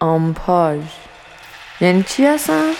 آمپاژ یعنی چی هستن؟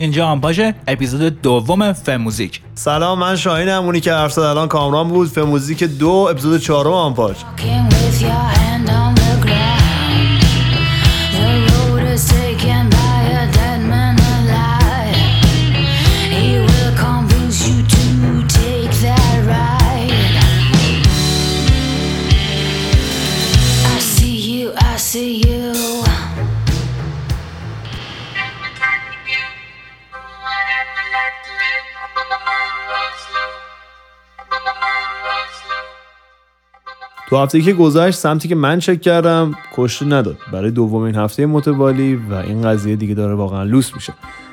اینجا آمپاژ اپیزود دوم فموزیک سلام من شاهین همونی که حرف الان کامران بود. فموزیک دو اپیزود چهارم آمپاژ تو هفته که گذشت سمتی که من چک کردم کشته نداد. برای دومین هفته متوالی و این قضیه دیگه داره واقعا لوس میشه.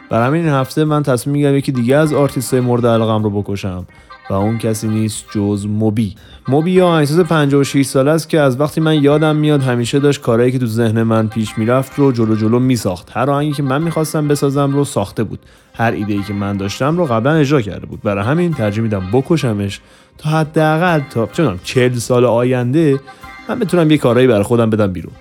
برای همین این هفته من تصمیم می‌گیرم یکی دیگه از آرتیست های مورد علاقم رو بکشم و اون کسی نیست جز موبی. موبی یه آهنگساز 56 ساله است که از وقتی من یادم میاد همیشه داشت کارهایی که تو ذهن من پیش می‌رفت رو جلو جلو میساخت. هر آهنگی که من می‌خواستم بسازم رو ساخته بود. هر ایده ای که من داشتم رو قبلا اجرا کرده بود. برای همین ترجیح میدم بکشمش تا حداقل تا چه می‌دونم 40 سال آینده من بتونم یه کارهایی برای خودم بدم بیرون.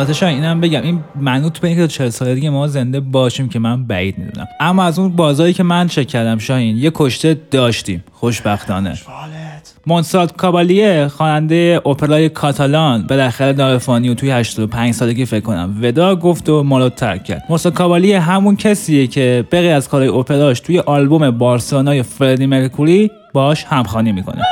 البته شاید اینم بگم. این منوط به اینکه 40 سال دیگه ما زنده باشیم که من بعید می‌دونم. اما از اون بازاری که من چک کردم شاهین یه کشته داشتیم. خوشبختانه. مونسالت کابالیه خواننده اپرای کاتالان بالاخره دارفانی و توی 85 سالگی فکر کنم ودا گفت و ما رو ترک کرد. مونسالت کابالیه همون کسیه که بغیر از کارهای اپراش توی آلبوم بارسلونای فردی مرکوری باش همخوانی می‌کنه.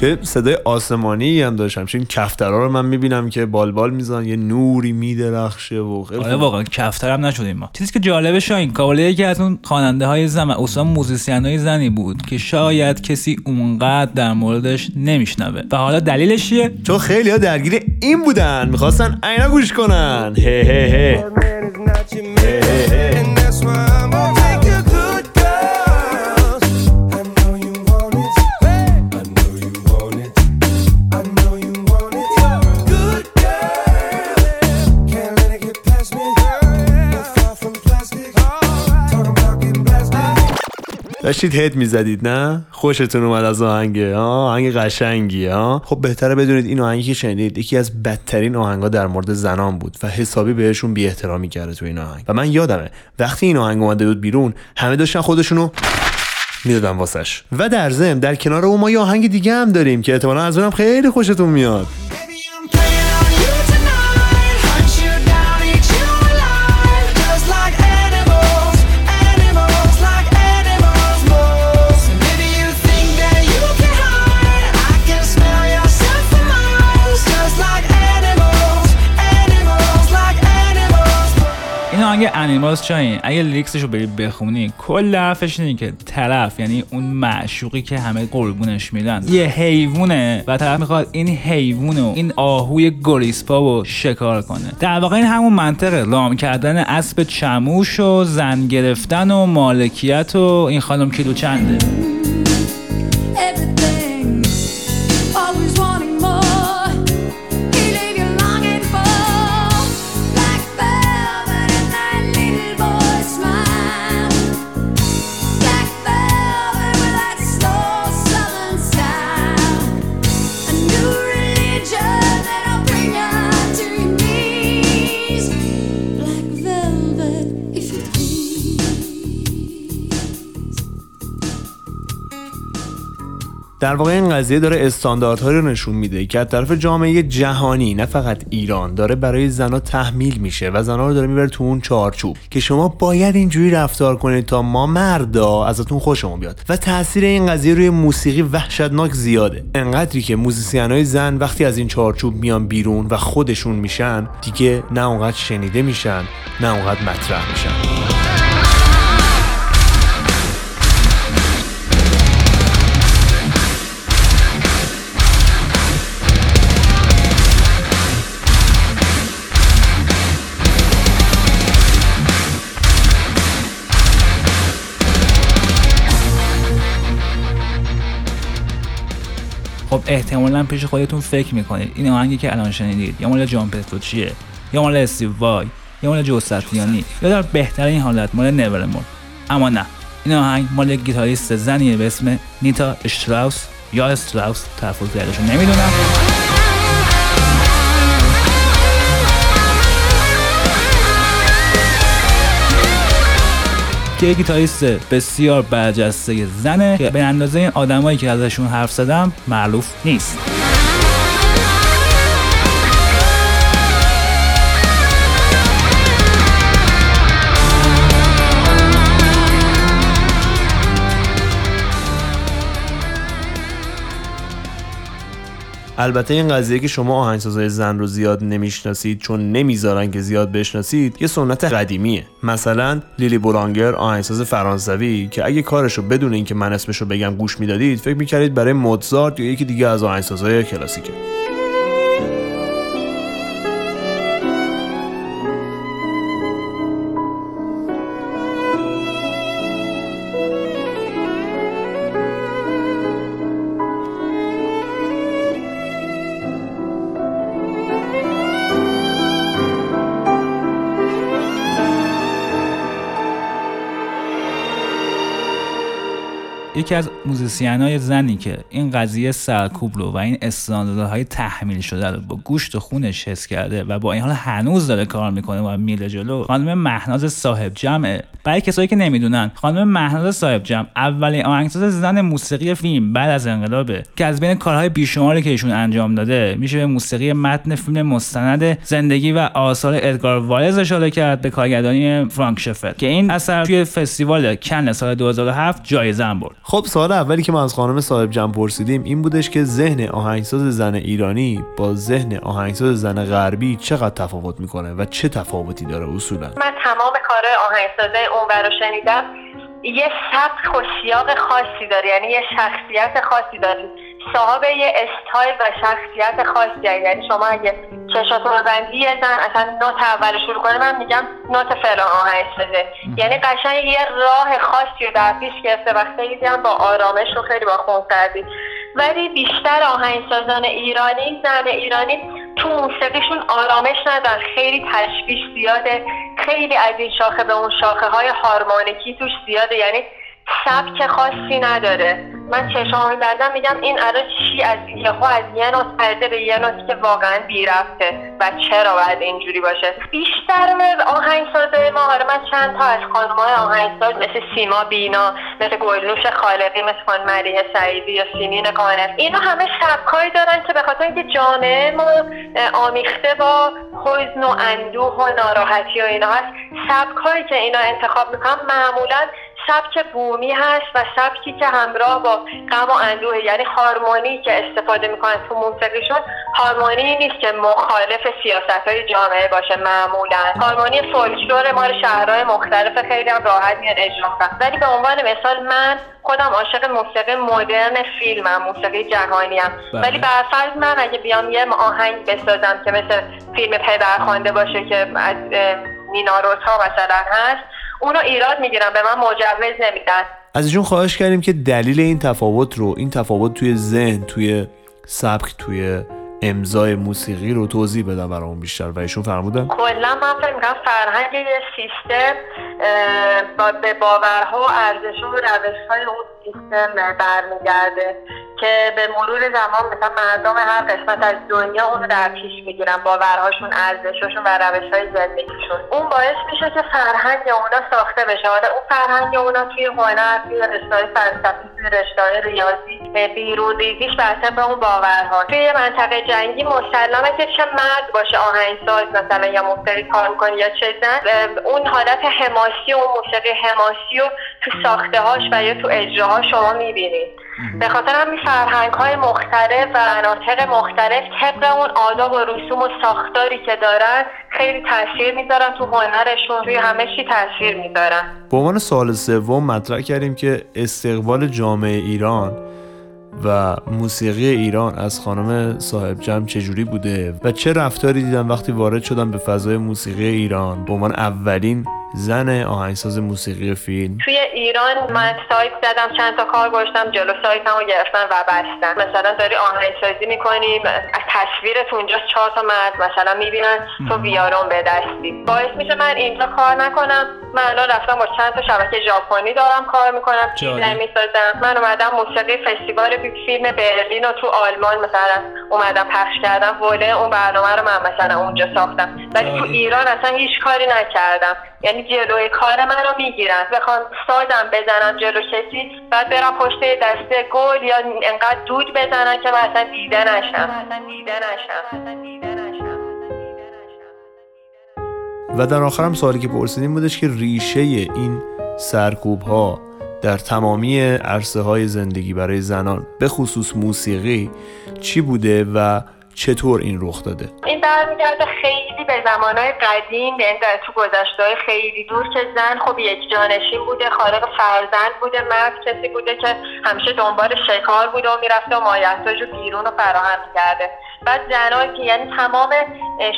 چه صدای آسمانی هم داشت همچین کفترها رو من می‌بینم که بالبال می‌زنن یه نوری میدرخشه و خیلی آره. واقعا کفتر هم نشدیم ما. چیزی که جالبه شاین کاباله یکی از اون خواننده های زن اصلا موزیسین های زنی بود که شاید کسی اونقدر در موردش نمیشنوه. و حالا دلیلش چیه؟ چون خیلی ها درگیر این بودن. می‌خواستن اینا گوش کنن. هه هه هه داشتید هد می‌زدید نه؟ خوشتون اومد از آهنگه آهنگ قشنگیه ها خب بهتره بدونید این آهنگی که شنیدید یکی از بدترین آهنگا در مورد زنان بود و حسابی بهشون بی احترامی کرده تو این آهنگ. و من یادمه وقتی این آهنگ اومده بود بیرون همه داشتن خودشونو می‌دادن واسش. و در ضمن در کنار اون ما یه آهنگ دیگه هم داریم که احتمالا از اونم خیلی خوشتون میاد. انیماس چاین اگه لیکسش رو بری بخونی کل حرفش اینه که طرف یعنی اون معشوقی که همه قربونش میدن یه حیوونه و طرف می‌خواد این حیوون و این آهوی گریسپا رو شکار کنه. در واقع این همون منطقه. لام کردن اسب چموش و زن گرفتن و مالکیت و این خانم کیلو چنده. در واقع این قضیه داره استانداردهایی رو نشون میده که از طرف جامعه جهانی نه فقط ایران داره برای زنها تحمیل میشه و زنها رو داره می‌بره تو اون چارچوب که شما باید اینجوری رفتار کنید تا ما مردا ازتون خوشمون بیاد. و تاثیر این قضیه روی موسیقی وحشتناک زیاده. انقدری که موزیسین زن وقتی از این چارچوب میان بیرون و خودشون میشن دیگه نه اونقدر شنیده میشن نه اونقدر مطرح میشن. خب احتمالا پیش خودتون فکر می‌کنید. این آهنگی که الان شنیدید یا مال جان پتروچیه یا مال استیو وای؟ یا مال جو ساتریانی یا در بهترین حالت مال نورمور اما نه. این آهنگ مال گیتاریست زنیه به اسم نیتا اشتراوس یا استراوس تلفظ دقیقش نمی‌دونم. که یک گیتاریست بسیار برجسته زنه که به اندازه این آدمایی که ازشون حرف زدم معروف نیست. البته این قضیه که شما آهنگسازهای زن رو زیاد نمی‌شناسید چون نمی‌ذارن که زیاد بشناسید یه سنت قدیمیه. مثلا لیلی بولانگر آهنگساز فرانسوی که اگه کارش رو بدون اینکه من اسمش رو بگم گوش می‌دادید فکر می‌کردید برای موزارت یا یکی دیگه از آهنگسازهای کلاسیکه. یکی از موزیسین های زنی که این قضیه سرکوب رو و این استانداردهای تحمیل شده رو با گوشت و خونش حس کرده و با این حال هنوز داره کار می‌کنه و میره جلو خانم مهناز صاحب جمعه. برای کسایی که نمی‌دونن خانم مهناز صاحب جمع اولین آهنگساز زن موسیقی فیلم بعد از انقلابه که از بین کارهای بیشماری که ایشون انجام داده میشه به موسیقی متن فیلم مستند زندگی و آثار ادگار وارز اشاره کرد به کارگردانی فرانک شفر که این اثر توی فستیوال کن سال 2007 جایزه برد. خب سوال اولی که ما از خانم صاحب جمع پرسیدیم این بودش که ذهن آهنگساز زن ایرانی با ذهن آهنگساز زن غربی چقدر تفاوت می‌کنه و چه تفاوتی داره اصولا؟ من تمام کار آهنگسازه اون رو شنیدم. یه سبک و سیاق خاصی داره یعنی یه شخصیت خاصی داره. صاحب یه استایل و شخصیت خاصی. یعنی شما اگه چشاتو ببندی یه زن اصلا نوت اول شروع کنه من میگم نوت فلان آهنگسازه یعنی قشنگ یه راه خاصی رو در پیش گرفته و خیلی هم با آرامش و خیلی با خونسردی ولی بیشتر آهنگسازان ایرانی زن ایرانی تو موسیقیشون آرامش ندارن. خیلی تشویش زیاده. خیلی از این شاخه به اون شاخه های هارمونیکی توش زیاده. یعنی سبک خاصی نداره. من چشام میبندم میگم این الان چی از یهو از یه نوت پرده به یه که واقعا بی رفته و چرا باید اینجوری باشه؟ بیشتر آهنگسازه ما حالا من چند تا از خانم‌های آهنگساز مثل سیما بینا مثل گلنوش خالقی مثل خانم ملیحه سعیدی یا سیمین کانر اینا همه سبکایی دارن که به خاطر اینکه جامعه ما آمیخته با حزن و اندوه و ناراحتی و اینا هست سبکایی که اینا انتخاب می‌کنن معمولا سبک بومی هست و سبکی که همراه با غم و اندوه یعنی هارمونی که استفاده می‌کنن تو موسیقیشون هارمونی نیست که مخالف سیاست های جامعه باشه معمولا. هارمونی فولکلور مال شهرهای مختلف خیلی هم راحت میان اجرا ولی به عنوان مثال من خودم عاشق موسیقی مدرن فیلمم موسیقی جهانیم بله. ولی برفرض من اگه بیام یه آهنگ بسازم که مثل فیلم پدرخوانده باشه که از اه، نینا روتا مثلا هست اونو ایراد می‌گیرم به من مجوز نمیدن. از ایشون خواهش کردیم که دلیل این تفاوت رو این تفاوت توی ذهن توی سبک توی امضای موسیقی رو توضیح بدم برامون بیشتر. و ایشون فرمودن؟ کلا من فکر می‌کنم فرهنگ یه سیستم به باورها و ارزش و روش های اون سیستم برمیگرده. که به مرور زمان مثلا مردم هر قسمت از دنیا اون در پیش می‌گیرن باورهاشون ارزششون و روش های زندگیشون. اون باعث میشه که فرهنگ اونا ساخته بشه. حالا اون فرهنگ اونا توی هنر توی رشتههای فلسفی توی رشتههای ریاضی ریزیش بر طبق اون باورها. توی منطقه جنگی مسلمه که چه مرد باشه آهنگساز مثلا یا موسیقی کار می‌کنه یا چه زن اون حالت حماسی و موسیقی حماسی رو تو ساخته هاش و یا تو اجراها شما می‌بینید. به خاطر همین فرهنگ های مختلف و مناطق مختلف طبق اون آداب و رسوم و ساختاری که دارن خیلی تاثیر می‌ذارن تو هنرشون توی همه چی تاثیر می‌ذارن. به عنوان سال سوم مطرح کردیم که استقبال جامعه ایران و موسیقی ایران از خانم صاحب جمع چجوری بوده و چه رفتاری دیدن وقتی وارد شدن به فضای موسیقی ایران؟ به عنوان اولین زن آهنگساز موسیقی فیلم. توی ایران من سایت زدم چند تا کار گذاشتم جلو سایتم رو گرفتن و بستن مثلا داری آهنگسازی می‌کنیم از تصویرت اونجا چهار تا مرد مثلا می‌بینن تو ویارون به دستی. باعث میشه من اینجا کار نکنم. من الان رفتم با چند تا شبکه ژاپنی دارم کار می‌کنم. فیلم می‌سازم. من اومدم موسیقی فستیوال فیلم برلین رو تو آلمان مثلا اومدم پخش کردم وله اون برنامه رو من مثلا اونجا ساختم. ولی تو. ایران اصلا هیچ کاری نکردم. یعنی جلوی کار من رو می‌گیرن. بخوام سازم بزنم جلو کسی بعد برم پشت دسته گل یا انقدر دود بزنن که من اصلا دیده نشم. و در آخرم سوالی که پرسیدیم بودش که ریشه این سرکوب ها در تمامی عرصه های زندگی برای زنان به خصوص موسیقی چی بوده و چطور این رخ داده؟ این برمیگرده خیلی به زمانهای قدیم یعنی در تو گذشته خیلی دور که زن خب یک جانشین بوده خالق فرزند بوده مرد کسی بوده که همیشه دنبال شکار بوده و می‌رفته و مایحتاج و بیرون رو فراهم کرده بعد زنها که یعنی تمام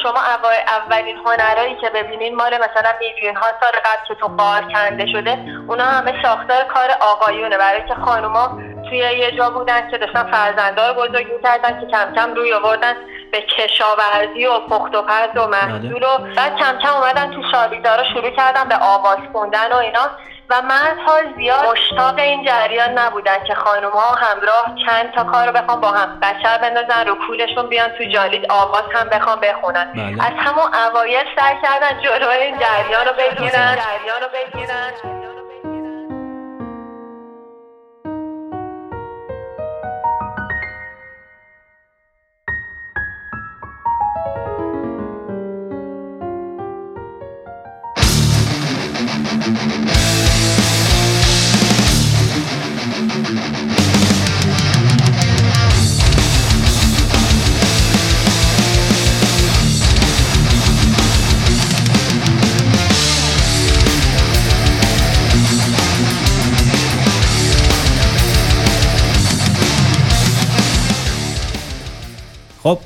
شما اولین هنرهایی که ببینین مال مثلا میلیون ها سال قبل که تو قار کنده شده اونا همه ساختار کار آقایونه. برای که خانوما توی یه جا بودن که داشتن فرزنده رو بزرگ می‌کردن که کم کم روی آوردن به کشاورزی و پخت و پز و محصول و بعد کم کم اومدن تو شالیدارا شروع کردن به آواز خوندن و اینا. و مردها زیاد مشتاق این جریان نبودن که خانم ها همراه چند تا کار رو بخوان با هم بشر بندازن رو کولشون بیان تو جالید آواز هم بخوان بخونن. بله. از همون اوایل سعی کردن جلوی این جریان رو بگیرن. جریان رو بگیرن.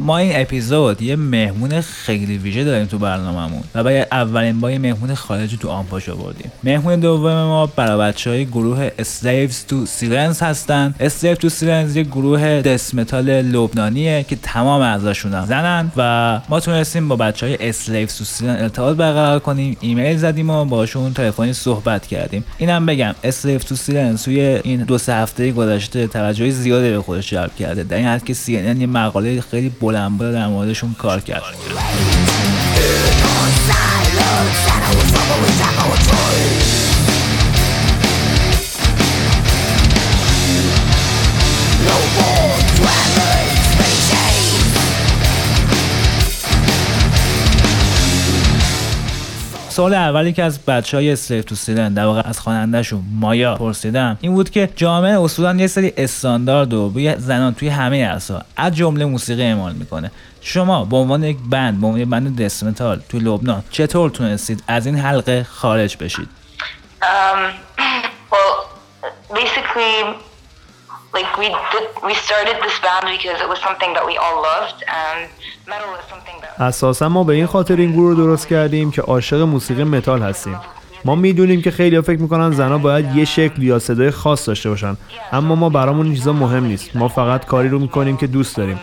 ما این اپیزود یه مهمون خیلی ویژه داریم تو برنامهمون و برای اولین بار یه مهمون خارجی تو آنپاش آوردیم. مهمون دوم ما برای بچه های گروه Slaves to Silence هستن. Slaves to Silence یه گروه دسمتال لبنانیه که تمام اعضاشون زنن و ما تونستیم با بچه های Slaves to Silence ارتباط برقرار کنیم ایمیل زدیم و باشون تلفنی صحبت کردیم. اینم بگم Slaves to Silence توی این دو سه هفته گذشته توجه زیادی به خودش جلب کرده. در این حد که CNN یه مقاله خیلی بلند بالا در موردشون کار کرد. سوال اولی که از بچه های تو سیلن در واقع از خوانندهشون مایا پرسیدم این بود که جامعه اصولا یه سری استاندارد و زنان توی همه عرصه‌ها از جمله موسیقی اعمال می‌کنه. شما به عنوان یک بند به عنوان یک بند دسمتال توی لبنان چطور تونستید از این حلقه خارج بشید؟ Um, well, basically, like we did, we started this band because it was something that we all loved, and metal is something that. اساسا ما به این خاطر این گروه رو درست کردیم که عاشق موسیقی متال هستیم. ما می‌دونیم که خیلی فکر می‌کنن زنها باید یه شکل یا صدای خاص داشته باشن اما ما برامون این چیزا مهم نیست. ما فقط کاری رو می‌کنیم که دوست داریم.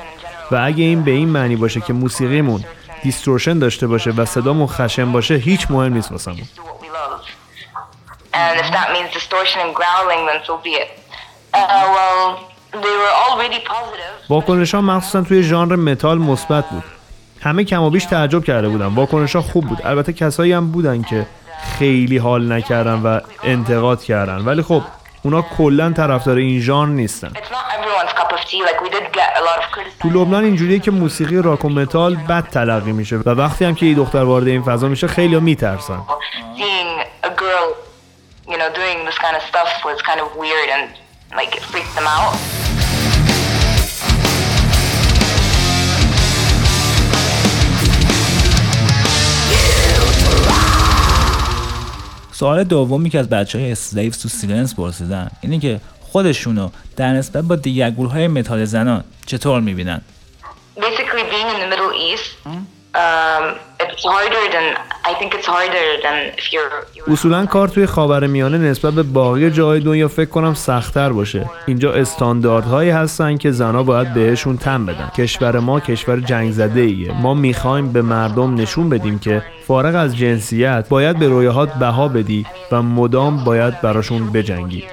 و اگه این به این معنی باشه که موسیقیمون دیستورشن داشته باشه و صدامون خشن باشه هیچ مهم نیست واسمون. واکنش ها مخصوصا توی ژانر متال مثبت بود. همه کم و بیش تعجب کرده بودن. واکنش ها خوب بود. البته کسایی هم بودن که خیلی حال نکردن و انتقاد کردن. ولی خب اونا کلا طرفدار این ژانر نیستن. تو لبنان اینجوریه که موسیقی راک و متال بد تلقی میشه و وقتی هم که یه دختر وارد این فضا میشه خیلی میترسن. like it freaks them out. سوال دومی که از بچه های Slave to Sirens پرسیدن اینه که خودشون رو در نسبت با دیگر گروه های متال زنان چطور می‌بینن؟ Um, it's harder than I think it's harder than if you're. you're اصولا کار توی خاورمیانه نسبت به باقی جای دنیا فکر کنم سختتر باشه. اینجا استانداردهایی هستن که زنها باید بهشون تن بدن. کشور ما کشور جنگ زده ایه ما می‌خوایم به مردم نشون بدیم که فارغ از جنسیت باید به رویاهات بها بدی و مدام باید براشون بجنگی.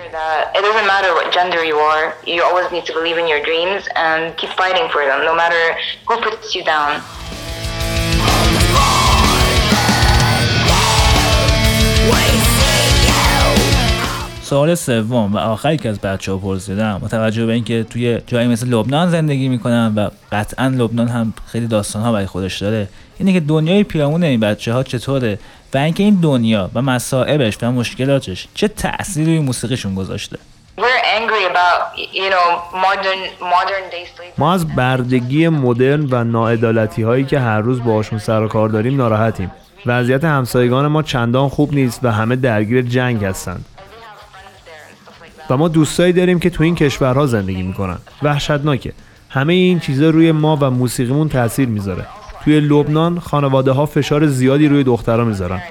سوال سوم و آخری که از بچه ها پرسیدم با توجه به اینکه توی جایی مثل لبنان زندگی می‌کنن و قطعا لبنان هم خیلی داستان ها برای خودش داره اینه که دنیای پیرامون این بچه ها چطوره و اینکه این دنیا و مصائبش و مشکلاتش چه تأثیری روی موسیقیشون گذاشته؟ We're angry about, y- you know, modern modern day slavery. ما از بردگی مدرن و ناعدالتی هایی که هر روز باهاشون سر و کار داریم ناراحتیم. وضعیت همسایگان ما چندان خوب نیست و همه درگیر جنگ هستند. و ما دوستایی داریم که تو این کشورها زندگی می‌کنن. وحشتناکه. همه این چیزا روی ما و موسیقیمون تاثیر می‌ذاره. توی لبنان خانواده ها فشار زیادی روی دخترها می‌ذارن.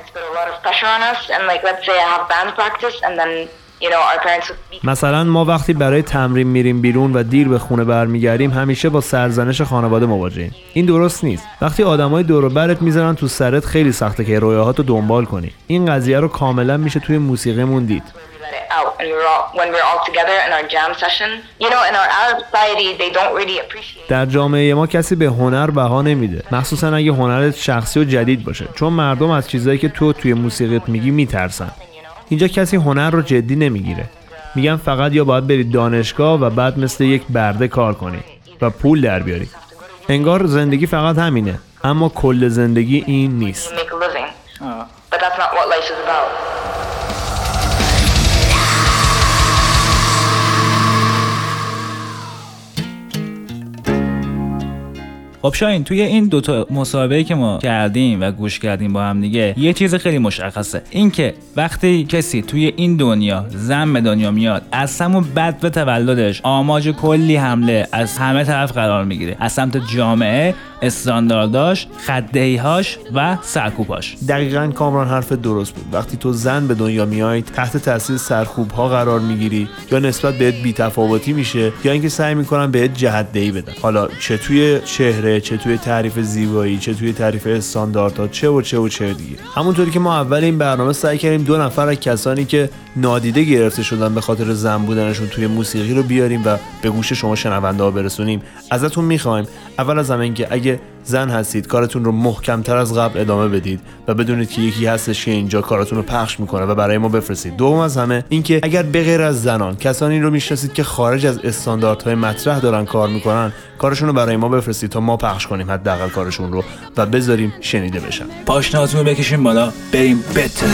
مثلا ما وقتی برای تمرین میریم بیرون و دیر به خونه برمیگردیم همیشه با سرزنش خانواده مواجهیم. این درست نیست. وقتی آدمای دور و برت می‌ذارن تو سرت خیلی سخته که رویاهاتو دنبال کنی. این قضیه رو کاملا میشه توی موسیقیمون دید. Out, and we're all when we're all together in our jam session. You know, in our Arab society, they don't really appreciate. در جامعه ما کسی به هنر بها نمیده. مخصوصا اگه هنرت شخصی و جدید باشه. چون مردم از چیزایی که تو توی موسیقیت میگی میترسن. اینجا کسی هنر رو جدی نمی‌گیره. میگن فقط یا باید بری دانشگاه و بعد مثل یک برده کار کنی و پول در بیاری. انگار زندگی فقط همینه. اما کل زندگی این نیست. خب شاین توی این دوتا مصاحبه که ما کردیم و گوش کردیم با هم دیگه یه چیز خیلی مشخصه. اینکه وقتی کسی توی این دنیا زن به دنیا میاد از همون بد به تولدش آماج کلی حمله از همه طرف قرار می‌گیره. از سمت جامعه استاندارداش خدهیهاش و سرکوباش. دقیقا کامران حرف درست بود. وقتی تو زن به دنیا میای تحت تاثیر سرخوب ها قرار می‌گیری یا نسبت بهت بیتفاوتی میشه یا اینکه سعی می‌کنن بهت جهت دهی بدن. حالا چه توی چهره چه توی تعریف زیبایی چه توی تعریف استانداردها چه و چه و چه دیگه. همونطوری که ما اول این برنامه سعی کردیم دو نفر از کسانی که نادیده گرفته شدن به خاطر زن بودنشون توی موسیقی رو بیاریم و به گوش شما شنونده ها برسونیم. ازتون می‌خوایم. اول از همه اینکه اگه زن هستید کارتون رو محکمتر از قبل ادامه بدید و بدونید که یکی هستش که اینجا کارتون رو پخش می‌کنه و برای ما بفرستید. دوم از همه اینکه اگر به غیر از زنان کسانی رو می‌شناسید که خارج از استانداردهای مطرح دارن کار می‌کنن کارشون رو برای ما بفرستید تا ما پخش کنیم حداقل کارشون رو و بذاریم شنیده بشن. پاشنهاتون رو بکشیم بالا بریم بتره